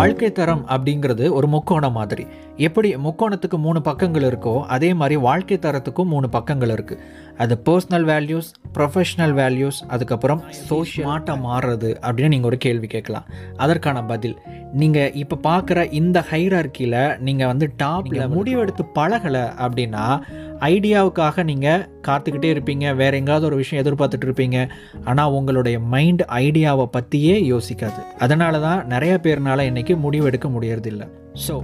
வாழ்க்கை தரம் அப்படிங்கிறது ஒரு முக்கோணம் மாதிரி. எப்படி முக்கோணத்துக்கு மூணு பக்கங்கள் இருக்கோ அதே மாதிரி வாழ்க்கை தரத்துக்கும் மூணு பக்கங்கள் இருக்குது அது பர்சனல் வேல்யூஸ் ப்ரொஃபஷனல் வேல்யூஸ் அதுக்கப்புறம் சோஷியமாட்டாக மாறுறது அப்படின்னு நீங்கள் ஒரு கேள்வி கேட்கலாம். அதற்கான பதில் நீங்கள் இப்போ பார்க்குற இந்த ஹைரார்க்கியில் நீங்கள் வந்து டாப்பில் முடிவெடுத்து பழகலை அப்படின்னா ஐடியாவுக்காக நீங்கள் காத்துக்கிட்டே இருப்பீங்க. வேற எங்காவது ஒரு விஷயம் எதிர்பார்த்துட்டு இருப்பீங்க. ஆனால் உங்களுடைய மைண்ட் ஐடியாவை பற்றியே யோசிக்காது. அதனால தான் நிறைய பேர்னால இன்னைக்கு முடிவெடுக்க முடியறதில்ல. ஸோ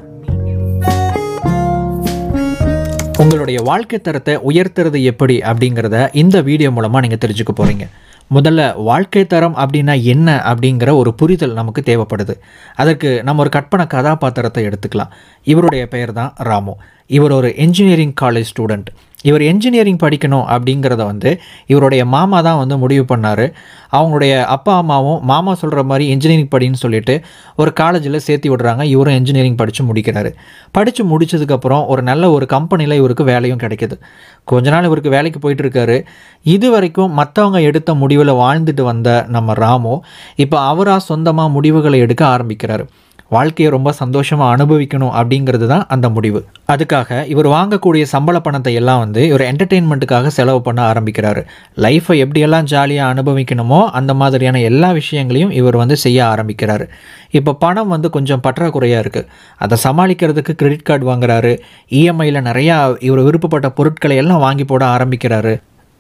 உங்களுடைய வாழ்க்கை தரத்தை உயர்த்துறது எப்படி அப்படிங்கிறத இந்த வீடியோ மூலமாக நீங்கள் தெரிஞ்சுக்க போகிறீங்க முதல்ல வாழ்க்கை தரம் அப்படின்னா என்ன அப்படிங்கிற ஒரு புரிதல் நமக்கு தேவைப்படுது. அதற்கு நம்ம ஒரு கற்பனை கதாபாத்திரத்தை எடுத்துக்கலாம். இவருடைய பெயர் தான் ராமு. இவர் ஒரு என்ஜினியரிங் காலேஜ் ஸ்டூடெண்ட் இவர் என்ஜினியரிங் படிக்கணும் அப்படிங்கிறத வந்து இவருடைய மாமா தான் வந்து முடிவு பண்ணார். அவங்களுடைய அப்பா அம்மாவும் மாமா சொல்கிற மாதிரி இன்ஜினியரிங் படின்னு சொல்லிட்டு ஒரு காலேஜில் சேர்த்து விடுறாங்க. இவரும் இன்ஜினியரிங் படித்து முடிக்கிறாரு. படித்து முடிச்சதுக்கப்புறம் ஒரு நல்ல ஒரு கம்பெனியில் இவருக்கு வேலையும் கிடைக்கிது. கொஞ்ச நாள் இவருக்கு வேலைக்கு போயிட்டுருக்காரு. இது வரைக்கும் மற்றவங்க எடுத்த முடிவில் வாழ்ந்துட்டு வந்த நம்ம ராமு இப்போ அவராக சொந்தமாக முடிவுகளை எடுக்க ஆரம்பிக்கிறாரு. வாழ்க்கையை ரொம்ப சந்தோஷமாக அனுபவிக்கணும் அப்படிங்கிறது தான் அந்த முடிவு. அதுக்காக இவர் வாங்கக்கூடிய சம்பள பணத்தை எல்லாம் வந்து இவர் என்டர்டெயின்மெண்ட்டுக்காக செலவு பண்ண ஆரம்பிக்கிறாரு. லைஃப்பை எப்படியெல்லாம் ஜாலியாக அனுபவிக்கணுமோ அந்த மாதிரியான எல்லா விஷயங்களையும் இவர் வந்து செய்ய ஆரம்பிக்கிறாரு. இப்போ பணம் வந்து கொஞ்சம் பற்றாக்குறையாக இருக்குது அதை சமாளிக்கிறதுக்கு கிரெடிட் கார்டு வாங்குறாரு. இஎம்ஐயில் நிறையா இவர் விருப்பப்பட்ட பொருட்களை எல்லாம் வாங்கி போட ஆரம்பிக்கிறாரு.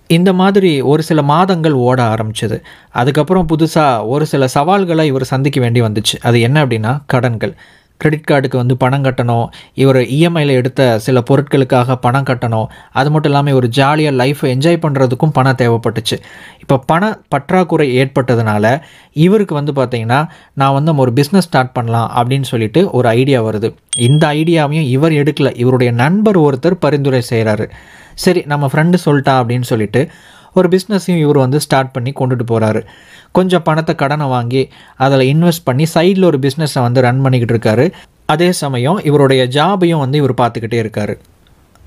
இந்த மாதிரி ஒரு சில மாதங்கள் ஓட ஆரம்பிச்சது. அதுக்கப்புறம் புதுசாக ஒரு சில சவால்களை இவர் சந்திக்க வேண்டி வந்துச்சு. அது என்ன அப்படின்னா கடன்கள். கிரெடிட் கார்டுக்கு வந்து பணம் கட்டணும். இவர் இஎம்ஐயில் எடுத்த சில பொருட்களுக்காக பணம் கட்டணும். அது மட்டும் இல்லாமல் இவர் ஜாலியாக லைஃப்பை என்ஜாய் பண்ணுறதுக்கும் பணம் தேவைப்பட்டுச்சு. இப்போ பண பற்றாக்குறை ஏற்பட்டதுனால இவருக்கு வந்து பார்த்திங்கன்னா நான் வந்து நம்ம ஒரு பிஸ்னஸ் ஸ்டார்ட் பண்ணலாம் அப்படின்னு சொல்லிட்டு ஒரு ஐடியா வருது. இந்த ஐடியாவையும் இவர் எடுக்கல. இவருடைய நண்பர் ஒருத்தர் பரிந்துரை செய்கிறாரு சரி நம்ம ஃப்ரெண்டு சொல்லிட்டா அப்படின்னு சொல்லிட்டு ஒரு பிஸ்னஸையும் இவர் வந்து ஸ்டார்ட் பண்ணி கொண்டுட்டு போகிறாரு கொஞ்சம் பணத்தை கடனை வாங்கி அதில் இன்வெஸ்ட் பண்ணி சைடில் ஒரு பிஸ்னஸை வந்து ரன் பண்ணிக்கிட்டு இருக்காரு. அதே சமயம் இவருடைய ஜாபையும் வந்து இவர் பார்த்துக்கிட்டே இருக்காரு.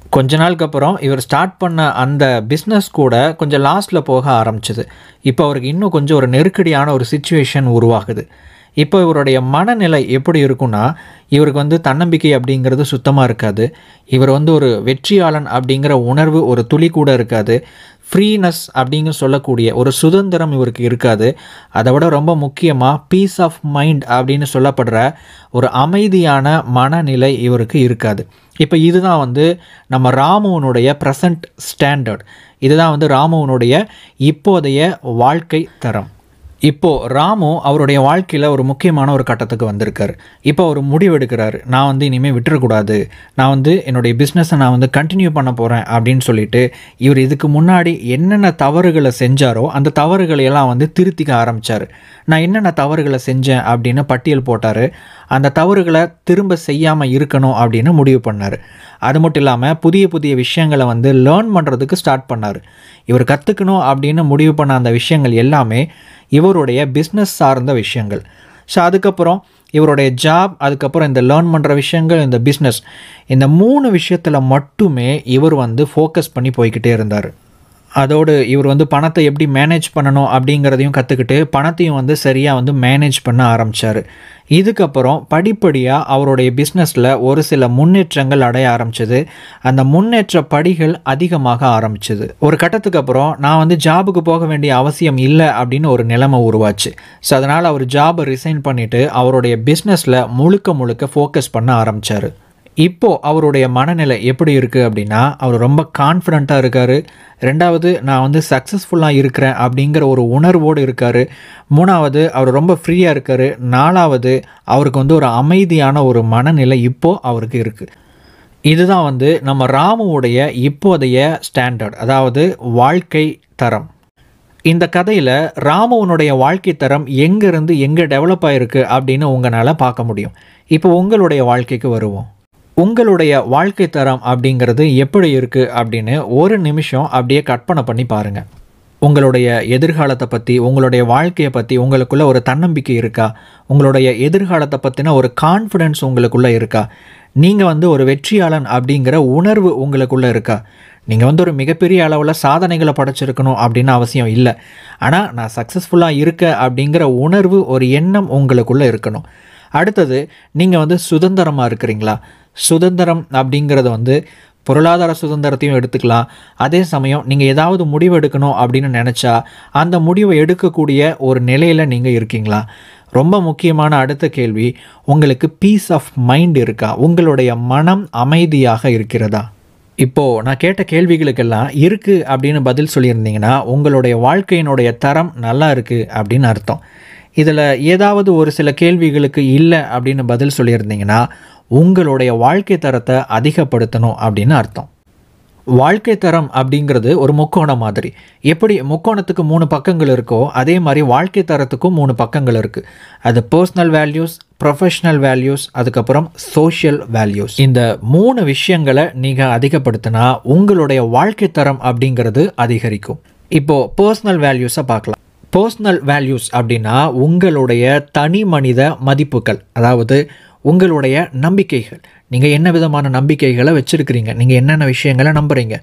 கொஞ்ச நாளுக்கு அப்புறம் இவர் ஸ்டார்ட் பண்ண அந்த பிஸ்னஸ் கூட கொஞ்சம் லாஸ்ட்டில் போக ஆரம்பிச்சது. இப்போ அவருக்கு இன்னும் கொஞ்சம் ஒரு நெருக்கடியான ஒரு சுச்சுவேஷன் உருவாகுது. இப்போ இவருடைய மனநிலை எப்படி இருக்குன்னா இவருக்கு வந்து தன்னம்பிக்கை அப்படிங்கிறது சுத்தமாக இருக்காது. இவர் வந்து ஒரு வெற்றியாளன் அப்படிங்கிற உணர்வு ஒரு துளி கூட இருக்காது. ஃப்ரீனஸ் அப்படிங்க சொல்லக்கூடிய ஒரு சுதந்திரம் இவருக்கு இருக்காது. அதை விட ரொம்ப முக்கியமாக பீஸ் ஆஃப் மைண்ட் அப்படின்னு சொல்லப்படுற ஒரு அமைதியான மனநிலை இவருக்கு இருக்காது. இப்போ இதுதான் வந்து நம்ம ராமுவனுடைய ப்ரெசண்ட் ஸ்டாண்டர்ட் இதுதான் வந்து ராமுவனுடைய இப்போதைய வாழ்க்கை தரம். இப்போது ராமு அவருடைய வாழ்க்கையில் ஒரு முக்கியமான ஒரு கட்டத்துக்கு வந்திருக்கார். இப்போ அவர் முடிவெடுக்கிறாரு. நான் வந்து இனிமேல் விட்டுறக்கூடாது. நான் வந்து என்னுடைய பிஸ்னஸை நான் வந்து கண்டினியூ பண்ண போகிறேன் அப்படின்னு சொல்லிட்டு இவர் இதுக்கு முன்னாடி என்னென்ன தவறுகளை செஞ்சாரோ அந்த தவறுகளை எல்லாம் வந்து திருத்திக்க ஆரம்பித்தார் நான் என்னென்ன தவறுகளை செஞ்சேன் அப்படின்னு பட்டியல் போட்டார். அந்த தவறுகளை திரும்ப செய்யாமல் இருக்கணும் அப்படின்னு முடிவு பண்ணார். அது மட்டும் இல்லாமல் புதிய புதிய விஷயங்களை வந்து லேர்ன் பண்ணுறதுக்கு ஸ்டார்ட் பண்ணார். இவர் கற்றுக்கணும் அப்படின்னு முடிவு பண்ண அந்த விஷயங்கள் எல்லாமே இவருடைய பிஸ்னஸ் சார்ந்த விஷயங்கள். ஸோ அதுக்கப்புறம் இவருடைய ஜாப் அதுக்கப்புறம் இந்த லேர்ன் பண்ணுற விஷயங்கள் இந்த பிஸ்னஸ் இந்த மூணு விஷயத்தில் மட்டுமே இவர் வந்து ஃபோக்கஸ் பண்ணி போய்கிட்டே இருந்தார். அதோடு இவர் வந்து பணத்தை எப்படி மேனேஜ் பண்ணணும் அப்படிங்கிறதையும் கற்றுக்கிட்டு பணத்தையும் வந்து சரியாக வந்து மேனேஜ் பண்ண ஆரம்பித்தார் இதுக்கப்புறம் படிப்படியாக அவருடைய பிஸ்னஸில் ஒரு சில முன்னேற்றங்கள் அடைய ஆரம்பிச்சது. அந்த முன்னேற்ற படிகள் அதிகமாக ஆரம்பிச்சது. ஒரு கட்டத்துக்கு அப்புறம் நான் வந்து ஜாபுக்கு போக வேண்டிய அவசியம் இல்லை அப்படின்னு ஒரு நிலைமை உருவாச்சு. ஸோ அதனால் அவர் ஜாபை ரிசைன் பண்ணிவிட்டு அவருடைய பிஸ்னஸில் முழுக்க முழுக்க ஃபோக்கஸ் பண்ண ஆரம்பித்தார் இப்போ அவருடைய மனநிலை எப்படி இருக்குது அப்படின்னா அவர் ரொம்ப கான்ஃபிடண்ட்டாக இருக்கார். ரெண்டாவது நான் வந்து சக்ஸஸ்ஃபுல்லாக இருக்கிறேன் அப்படிங்கிற ஒரு உணர்வோடு இருக்கார். மூணாவது அவர் ரொம்ப ஃப்ரீயாக இருக்கார். நாலாவது அவருக்கு வந்து ஒரு அமைதியான ஒரு மனநிலை இப்போது அவருக்கு இருக்குது இதுதான் வந்து நம்ம ராமுவுடைய இப்போதைய ஸ்டாண்டர்ட் அதாவது வாழ்க்கை தரம். இந்த கதையில் ராமுவனுடைய வாழ்க்கை தரம் எங்கேருந்து எங்கே டெவலப் ஆகிருக்கு அப்படின்னு உங்களால் பார்க்க முடியும். இப்போ உங்களுடைய வாழ்க்கைக்கு வருவோம். உங்களுடைய வாழ்க்கை தரம் அப்படிங்கிறது எப்படி இருக்குது அப்படின்னு ஒரு நிமிஷம் அப்படியே கற்பனை பண்ணி பாருங்கள் உங்களுடைய எதிர்காலத்தை பற்றி உங்களுடைய வாழ்க்கையை பற்றி உங்களுக்குள்ளே ஒரு தன்னம்பிக்கை இருக்கா? உங்களுடைய எதிர்காலத்தை பற்றின ஒரு கான்ஃபிடென்ஸ் உங்களுக்குள்ளே இருக்கா? நீங்கள் வந்து ஒரு வெற்றியாளன் அப்படிங்கிற உணர்வு உங்களுக்குள்ளே இருக்கா? நீங்கள் வந்து ஒரு மிகப்பெரிய அளவில் சாதனைகளை படைச்சிருக்கணும் அப்படின்னு அவசியம் இல்லை. ஆனால் நான் சக்ஸஸ்ஃபுல்லாக இருக்க அப்படிங்கிற உணர்வு ஒரு எண்ணம் உங்களுக்குள்ளே இருக்கணும். அடுத்தது நீங்கள் வந்து சுதந்திரமாக இருக்கிறீங்களா? சுதந்திரம் அப்படிங்கிறது வந்து பொருளாதார சுதந்திரத்தையும் எடுத்துக்கலாம். அதே சமயம் நீங்கள் ஏதாவது முடிவு எடுக்கணும் அப்படின்னு நினச்சா அந்த முடிவை எடுக்கக்கூடிய ஒரு நிலையில் நீங்கள் இருக்கீங்களா? ரொம்ப முக்கியமான அடுத்த கேள்வி உங்களுக்கு பீஸ் ஆஃப் மைண்ட் இருக்கா? உங்களுடைய மனம் அமைதியாக இருக்கிறதா? இப்போது நான் கேட்ட கேள்விகளுக்கெல்லாம் இருக்குது அப்படின்னு பதில் சொல்லியிருந்தீங்கன்னா உங்களுடைய வாழ்க்கையினுடைய தரம் நல்லா இருக்குது அப்படின்னு அர்த்தம். இதில் ஏதாவது ஒரு சில கேள்விகளுக்கு இல்லை அப்படின்னு பதில் சொல்லியிருந்தீங்கன்னா உங்களுடைய வாழ்க்கை தரத்தை அதிகப்படுத்தணும் அப்படின்னு அர்த்தம். வாழ்க்கை தரம் அப்படிங்கிறது ஒரு முக்கோணம் மாதிரி. எப்படி முக்கோணத்துக்கு மூணு பக்கங்கள் இருக்கோ அதே மாதிரி வாழ்க்கை தரத்துக்கும் மூணு பக்கங்கள் இருக்குது அது பர்சனல் வேல்யூஸ் ப்ரொஃபஷ்னல் வேல்யூஸ் அதுக்கப்புறம் சோஷியல் வேல்யூஸ் இந்த மூணு விஷயங்களை நீங்கள் அதிகப்படுத்தினா உங்களுடைய வாழ்க்கை தரம் அப்படிங்கிறது அதிகரிக்கும். இப்போது பர்சனல் வேல்யூஸை பார்க்கலாம். பர்சனல் வேல்யூஸ் அப்படின்னா உங்களுடைய தனி மனித மதிப்புகள் அதாவது உங்களுடைய நம்பிக்கைகள். நீங்கள் என்ன விதமான நம்பிக்கைகளை வச்சுருக்கிறீங்க? நீங்கள் என்னென்ன விஷயங்களை நம்புகிறீங்க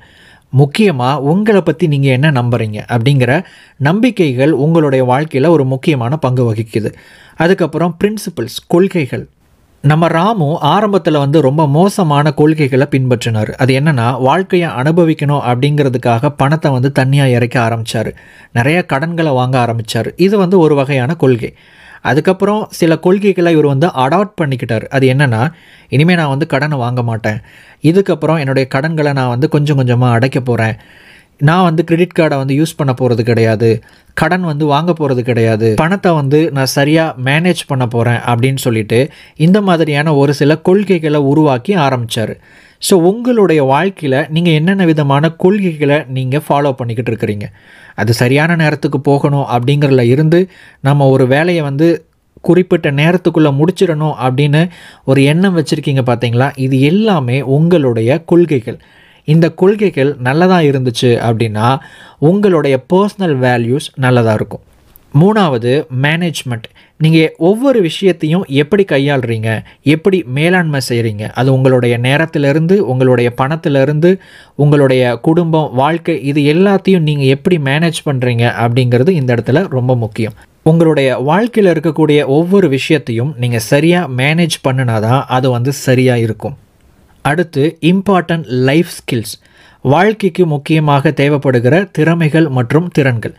முக்கியமாக உங்களை பற்றி நீங்கள் என்ன நம்புகிறீங்க அப்படிங்கிற நம்பிக்கைகள் உங்களுடைய வாழ்க்கையில் ஒரு முக்கியமான பங்கு வகிக்குது. அதுக்கப்புறம் பிரின்சிபல்ஸ் கொள்கைகள். நம்ம ராமு ஆரம்பத்தில் வந்து ரொம்ப மோசமான கொள்கைகளை பின்பற்றினார். அது என்னென்னா வாழ்க்கையை அனுபவிக்கணும் அப்படிங்கிறதுக்காக பணத்தை வந்து தனியாக இறைக்க ஆரம்பித்தார் நிறைய கடன்களை வாங்க ஆரம்பித்தார் இது வந்து ஒரு வகையான கொள்கை. அதுக்கப்புறம் சில கொள்கைகளை இவர் வந்து அடாப்ட் பண்ணிக்கிட்டார். அது என்னென்னா இனிமேல் நான் வந்து கடனை வாங்க மாட்டேன். இதுக்கப்புறம் என்னுடைய கடன்களை நான் வந்து கொஞ்சம் கொஞ்சமாக அடைக்க போகிறேன் நான் வந்து கிரெடிட் கார்டை வந்து யூஸ் பண்ண போகிறது கிடையாது. கடன் வந்து வாங்க போகிறது கிடையாது. பணத்தை வந்து நான் சரியாக மேனேஜ் பண்ண போகிறேன் அப்படின்னு சொல்லிட்டு இந்த மாதிரியான ஒரு சில கொள்கைகளை உருவாக்கி ஆரம்பித்தார் ஸோ உங்களுடைய வாழ்க்கையில் நீங்கள் என்னென்ன விதமான கொள்கைகளை நீங்கள் ஃபாலோ பண்ணிக்கிட்டு இருக்கிறீங்க? அது சரியான நேரத்துக்கு போகணும் அப்படிங்கிறதுல இருந்து நம்ம ஒரு வேலையை வந்து குறிப்பிட்ட நேரத்துக்குள்ளே முடிச்சிடணும் அப்படின்னு ஒரு எண்ணம் வச்சுருக்கீங்க பார்த்தீங்களா இது எல்லாமே உங்களுடைய கொள்கைகள். இந்த கொள்கைகள் நல்லதாக இருந்துச்சு அப்படின்னா உங்களுடைய பர்சனல் வேல்யூஸ் நல்லதாக இருக்கும். மூணாவது மேனேஜ்மெண்ட் நீங்கள் ஒவ்வொரு விஷயத்தையும் எப்படி கையாளுறீங்க? எப்படி மேலாண்மை செய்கிறீங்க அது உங்களுடைய நேரத்திலிருந்து உங்களுடைய பணத்திலிருந்து உங்களுடைய குடும்பம் வாழ்க்கை இது எல்லாத்தையும் நீங்கள் எப்படி மேனேஜ் பண்ணுறீங்க அப்படிங்கிறது இந்த இடத்துல ரொம்ப முக்கியம். உங்களுடைய வாழ்க்கையில் இருக்கக்கூடிய ஒவ்வொரு விஷயத்தையும் நீங்கள் சரியாக மேனேஜ் பண்ணினா தான் அது வந்து சரியாக இருக்கும். அடுத்து இம்பார்ட்டன்ட் லைஃப் ஸ்கில்ஸ் வாழ்க்கைக்கு முக்கியமாக தேவைப்படுகிற திறமைகள் மற்றும் திறன்கள்.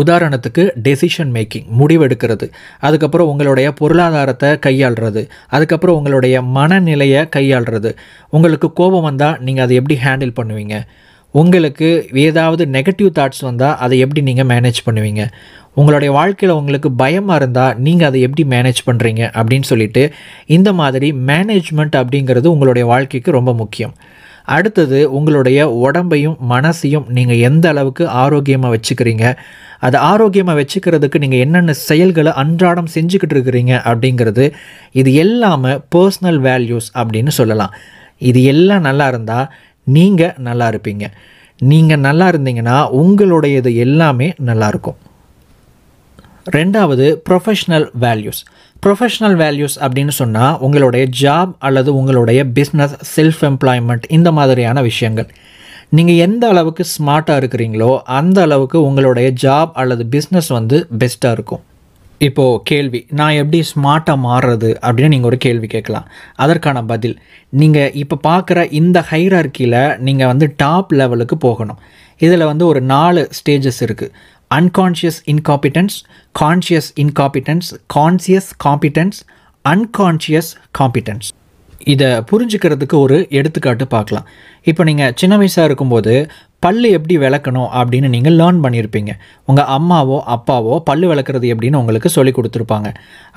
உதாரணத்துக்கு டெசிஷன் மேக்கிங் முடிவெடுக்கிறது. அதுக்கப்புறம் உங்களுடைய பொருளாதாரத்தை கையாளுறது. அதுக்கப்புறம் உங்களுடைய மனநிலையை கையாளுறது. உங்களுக்கு கோபம் வந்தால் நீங்கள் அதை எப்படி ஹேண்டில் பண்ணுவீங்க? உங்களுக்கு ஏதாவது நெகட்டிவ் தாட்ஸ் வந்தால் அதை எப்படி நீங்கள் மேனேஜ் பண்ணுவீங்க? உங்களுடைய வாழ்க்கையில் உங்களுக்கு பயமாக இருந்தால் நீங்கள் அதை எப்படி மேனேஜ் பண்ணுறீங்க அப்படின்னு சொல்லிட்டு இந்த மாதிரி மேனேஜ்மெண்ட் அப்படிங்கிறது உங்களுடைய வாழ்க்கைக்கு ரொம்ப முக்கியம். அடுத்தது உங்களுடைய உடம்பையும் மனசையும் நீங்கள் எந்த அளவுக்கு ஆரோக்கியமாக வச்சுக்கிறீங்க அதை ஆரோக்கியமாக வச்சுக்கிறதுக்கு நீங்கள் என்னென்ன செயல்களை அன்றாடம் செஞ்சுக்கிட்டு இருக்கிறீங்க அப்படிங்கிறது இது எல்லாமே பர்சனல் வேல்யூஸ் அப்படின்னு சொல்லலாம். இது எல்லாம் நல்லா இருந்தால் நீங்கள் நல்லா இருப்பீங்க. நீங்கள் நல்லா இருந்தீங்கன்னா உங்களுடையது எல்லாமே நல்லாயிருக்கும் ரெண்டாவது ப்ரொஃபஷ்னல் வேல்யூஸ் ப்ரொஃபஷ்னல் வேல்யூஸ் அப்படின்னு சொன்னால் உங்களுடைய ஜாப் அல்லது உங்களுடைய பிஸ்னஸ் செல்ஃப் எம்ப்ளாய்மெண்ட் இந்த மாதிரியான விஷயங்கள். நீங்கள் எந்த அளவுக்கு ஸ்மார்ட்டாக இருக்கிறீங்களோ அந்த அளவுக்கு உங்களுடைய ஜாப் அல்லது பிஸ்னஸ் வந்து பெஸ்ட்டாக இருக்கும். இப்போது கேள்வி நான் எப்படி ஸ்மார்ட்டாக மாறுறது அப்படின்னு நீங்கள் ஒரு கேள்வி கேட்கலாம். அதற்கான பதில் நீங்கள் இப்போ பார்க்குற இந்த ஹைரார்க்கியில் நீங்கள் வந்து டாப் லெவலுக்கு போகணும். இதில் வந்து ஒரு நாலு ஸ்டேஜஸ் இருக்குது unconscious incompetence conscious incompetence conscious competence unconscious competence இதை புரிஞ்சுக்கிறதுக்கு ஒரு எடுத்துக்காட்டு பார்க்கலாம். இப்போ நீங்கள் சின்ன வயசாக இருக்கும்போது பல்லு எப்படி விளக்கணும் அப்படின்னு நீங்கள் லேர்ன் பண்ணியிருப்பீங்க. உங்கள் அம்மாவோ அப்பாவோ பல்லு விளக்குறது எப்படின்னு உங்களுக்கு சொல்லி கொடுத்துருப்பாங்க.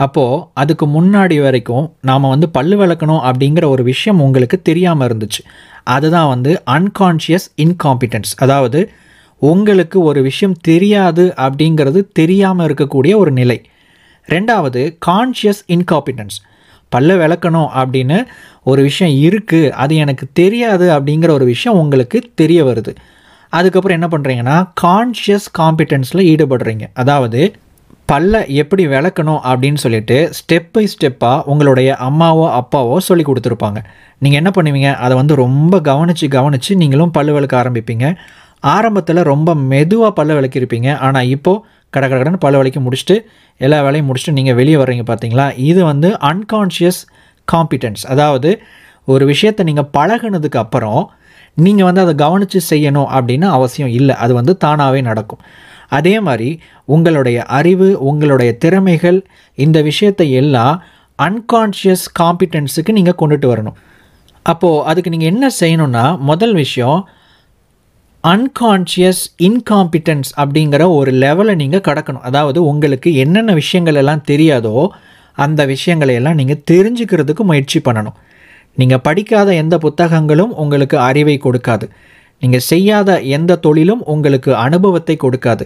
அப்போது அதுக்கு முன்னாடி வரைக்கும் நாம் வந்து பல்லு விளக்கணும் அப்படிங்கிற ஒரு விஷயம் உங்களுக்கு தெரியாமல் இருந்துச்சு. அதுதான் வந்து அன்கான்ஷியஸ் இன்காம்பிட்டன்ஸ் அதாவது உங்களுக்கு ஒரு விஷயம் தெரியாது அப்படிங்கிறது தெரியாமல் இருக்கக்கூடிய ஒரு நிலை. ரெண்டாவது கான்ஷியஸ் இன்காம்பிட்டன்ஸ் பல்ல விளக்கணும் அப்படின்னு ஒரு விஷயம் இருக்குது அது எனக்கு தெரியாது அப்படிங்கிற ஒரு விஷயம் உங்களுக்கு தெரிய வருது. அதுக்கப்புறம் என்ன பண்ணுறீங்கன்னா கான்ஷியஸ் காம்பிட்டன்ஸில் ஈடுபடுறீங்க. அதாவது பல்ல எப்படி விளக்கணும் அப்படின்னு சொல்லிட்டு ஸ்டெப் பை ஸ்டெப்பாக உங்களுடைய அம்மாவோ அப்பாவோ சொல்லி கொடுத்துருப்பாங்க. நீங்கள் என்ன பண்ணுவீங்க? அதை வந்து ரொம்ப கவனித்து கவனித்து நீங்களும் பல்லு விளக்க ஆரம்பிப்பீங்க. ஆரம்பத்தில் ரொம்ப மெதுவாக பல்ல விளக்கியிருப்பீங்க. ஆனால் இப்போது கடை கடன்னு பல்ல விளக்கி முடிச்சுட்டு எல்லா வேலையும் முடிச்சுட்டு நீங்கள் வெளியே வர்றீங்க பார்த்தீங்களா இது வந்து அன்கான்ஷியஸ் காம்பிடன்ஸ் அதாவது ஒரு விஷயத்தை நீங்கள் பழகுனதுக்கு அப்புறம் நீங்கள் வந்து அதை கவனித்து செய்யணும் அப்படின்னு அவசியம் இல்லை. அது வந்து தானாகவே நடக்கும். அதே மாதிரி உங்களுடைய அறிவு உங்களுடைய திறமைகள் இந்த விஷயத்தை எல்லாம் அன்கான்ஷியஸ் காம்பிடென்ஸுக்கு நீங்கள் கொண்டுட்டு வரணும். அப்போது அதுக்கு நீங்கள் என்ன செய்யணும்னா முதல் விஷயம் அன்கான்ஷியஸ் இன்காம்பிட்டன்ஸ் அப்படிங்கிற ஒரு லெவலை நீங்கள் கடக்கணும். அதாவது உங்களுக்கு என்னென்ன விஷயங்கள் எல்லாம் தெரியாதோ அந்த விஷயங்களை எல்லாம் நீங்கள் தெரிஞ்சுக்கிறதுக்கு முயற்சி பண்ணணும். நீங்கள் படிக்காத எந்த புத்தகங்களும் உங்களுக்கு அறிவை கொடுக்காது. நீங்கள் செய்யாத எந்த தொழிலும் உங்களுக்கு அனுபவத்தை கொடுக்காது.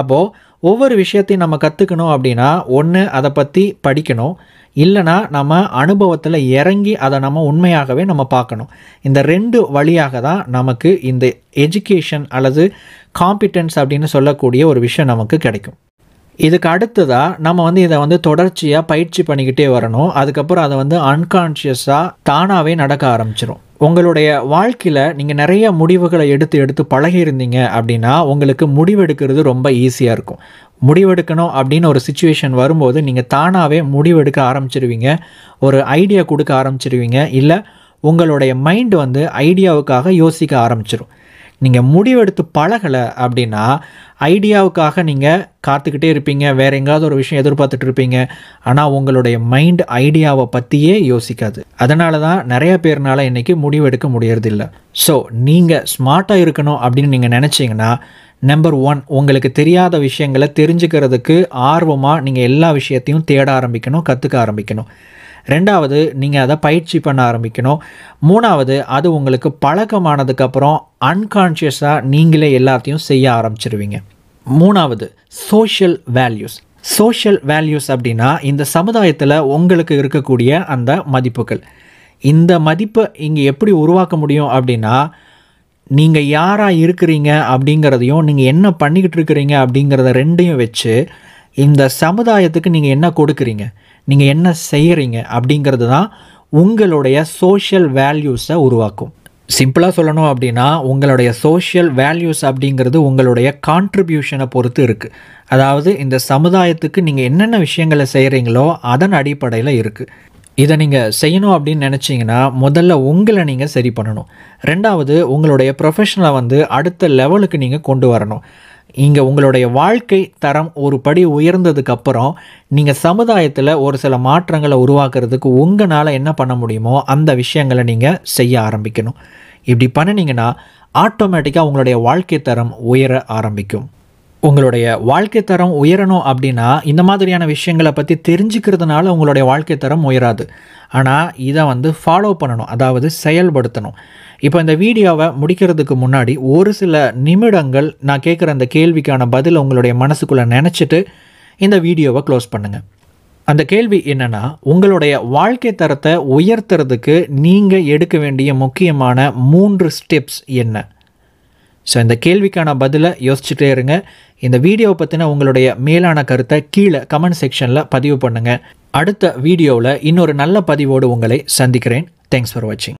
அப்போது ஒவ்வொரு விஷயத்தையும் நம்ம கற்றுக்கணும் அப்படின்னா ஒன்று அதை பற்றி படிக்கணும். இல்லைனா நம்ம அனுபவத்தில் இறங்கி அதை நம்ம உண்மையாகவே நம்ம பார்க்கணும். இந்த ரெண்டு வழியாக தான் நமக்கு இந்த எஜுகேஷன் அல்லது காம்பிடென்ஸ் அப்படின்னு சொல்லக்கூடிய ஒரு விஷயம் நமக்கு கிடைக்கும். இதுக்கு அடுத்ததாக நம்ம வந்து இதை வந்து தொடர்ச்சியாக பயிற்சி பண்ணிக்கிட்டே வரணும். அதுக்கப்புறம் அதை வந்து அன்கான்ஷியஸாக தானாகவே நடக்க ஆரம்பிச்சிடும் உங்களுடைய வாழ்க்கையில் நீங்கள் நிறைய முடிவுகளை எடுத்து எடுத்து பழகியிருந்தீங்க அப்படின்னா உங்களுக்கு முடிவெடுக்கிறது ரொம்ப ஈஸியாக இருக்கும். முடிவெடுக்கணும் அப்படின்னு ஒரு சுச்சுவேஷன் வரும்போது நீங்கள் தானாகவே முடிவெடுக்க ஆரம்பிச்சிருவீங்க. ஒரு ஐடியா கொடுக்க ஆரம்பிச்சிருவீங்க. இல்லை உங்களுடைய மைண்ட் வந்து ஐடியாவுக்காக யோசிக்க ஆரம்பிச்சிடும் நீங்கள் முடிவெடுத்து பழகலை அப்படின்னா ஐடியாவுக்காக நீங்கள் காத்துக்கிட்டே இருப்பீங்க வேறு எங்கேயாவது ஒரு விஷயம் எதிர்பார்த்துட்டு இருப்பீங்க ஆனால் உங்களுடைய மைண்ட் ஐடியாவை பற்றியே யோசிக்காது. அதனால தான் நிறைய பேர்னால் இன்றைக்கி முடிவெடுக்க முடியறதில்ல. ஸோ நீங்கள் ஸ்மார்ட்டாக இருக்கணும் அப்படின்னு நீங்கள் நினச்சிங்கன்னா நம்பர் ஒன் உங்களுக்கு தெரியாத விஷயங்களை தெரிஞ்சுக்கிறதுக்கு ஆர்வமாக நீங்கள் எல்லா விஷயத்தையும் தேட ஆரம்பிக்கணும் கற்றுக்க ஆரம்பிக்கணும். ரெண்டாவது நீங்கள் அதை பயிற்சி பண்ண ஆரம்பிக்கணும். மூணாவது அது உங்களுக்கு பழக்கமானதுக்கப்புறம் அன்கான்ஷியஸாக நீங்களே எல்லாத்தையும் செய்ய ஆரம்பிச்சிருவீங்க. மூணாவது சோஷியல் வேல்யூஸ் சோஷியல் வேல்யூஸ் அப்படின்னா இந்த சமுதாயத்தில் உங்களுக்கு இருக்கக்கூடிய அந்த மதிப்புகள். இந்த மதிப்பை இங்கே எப்படி உருவாக்க முடியும் அப்படின்னா நீங்கள் யாராக இருக்கிறீங்க அப்படிங்கிறதையும் நீங்கள் என்ன பண்ணிக்கிட்டு இருக்கிறீங்க அப்படிங்கிறத ரெண்டையும் வச்சு இந்த சமுதாயத்துக்கு நீங்கள் என்ன கொடுக்குறீங்க? நீங்கள் என்ன செய்கிறீங்க அப்படிங்கிறது தான் உங்களுடைய சோஷியல் வேல்யூஸை உருவாக்கும். சிம்பிளாக சொல்லணும் அப்படின்னா உங்களுடைய சோஷியல் வேல்யூஸ் அப்படிங்கிறது உங்களுடைய கான்ட்ரிபியூஷனை பொறுத்து இருக்குது அதாவது இந்த சமுதாயத்துக்கு நீங்கள் என்னென்ன விஷயங்களை செய்கிறீங்களோ அதன் அடிப்படையில் இருக்குது இதை நீங்கள் செய்யணும் அப்படின்னு நினச்சிங்கன்னா முதல்ல உங்களை நீங்கள் சரி பண்ணணும். ரெண்டாவது உங்களுடைய ப்ரொஃபஷனை வந்து அடுத்த லெவலுக்கு நீங்கள் கொண்டு வரணும். இங்கே உங்களுடைய வாழ்க்கை தரம் ஒரு படி உயர்ந்ததுக்கப்புறம் நீங்கள் சமுதாயத்தில் ஒரு சில மாற்றங்களை உருவாக்குறதுக்கு உங்களால் என்ன பண்ண முடியுமோ அந்த விஷயங்களை நீங்கள் செய்ய ஆரம்பிக்கணும். இப்படி பண்ணினீங்கன்னா ஆட்டோமேட்டிக்காக உங்களுடைய வாழ்க்கை தரம் உயர ஆரம்பிக்கும். உங்களுடைய வாழ்க்கை தரம் உயரணும் அப்படின்னா இந்த மாதிரியான விஷயங்களை பற்றி தெரிஞ்சுக்கிறதுனால உங்களுடைய வாழ்க்கை தரம் உயராது. ஆனால் இதை வந்து ஃபாலோ பண்ணணும். அதாவது செயல்படுத்தணும். இப்போ இந்த வீடியோவை முடிக்கிறதுக்கு முன்னாடி ஒரு சில நிமிடங்கள் நான் கேட்குற அந்த கேள்விக்கான பதில் உங்களுடைய மனசுக்குள்ளே நினச்சிட்டு இந்த வீடியோவை க்ளோஸ் பண்ணுங்கள் அந்த கேள்வி என்னென்னா உங்களுடைய வாழ்க்கை தரத்தை உயர்த்துறதுக்கு நீங்கள் எடுக்க வேண்டிய முக்கியமான மூன்று ஸ்டெப்ஸ் என்ன? ஸோ இந்த கேள்விக்கான பதிலை யோசிச்சுட்டே இருங்க. இந்த வீடியோவை பற்றின உங்களுடைய மேலான கருத்தை கீழே கமெண்ட் செக்ஷனில் பதிவு பண்ணுங்கள் அடுத்த வீடியோவில் இன்னொரு நல்ல பதிவோடு உங்களை சந்திக்கிறேன். தேங்க்ஸ் ஃபார் வாட்சிங்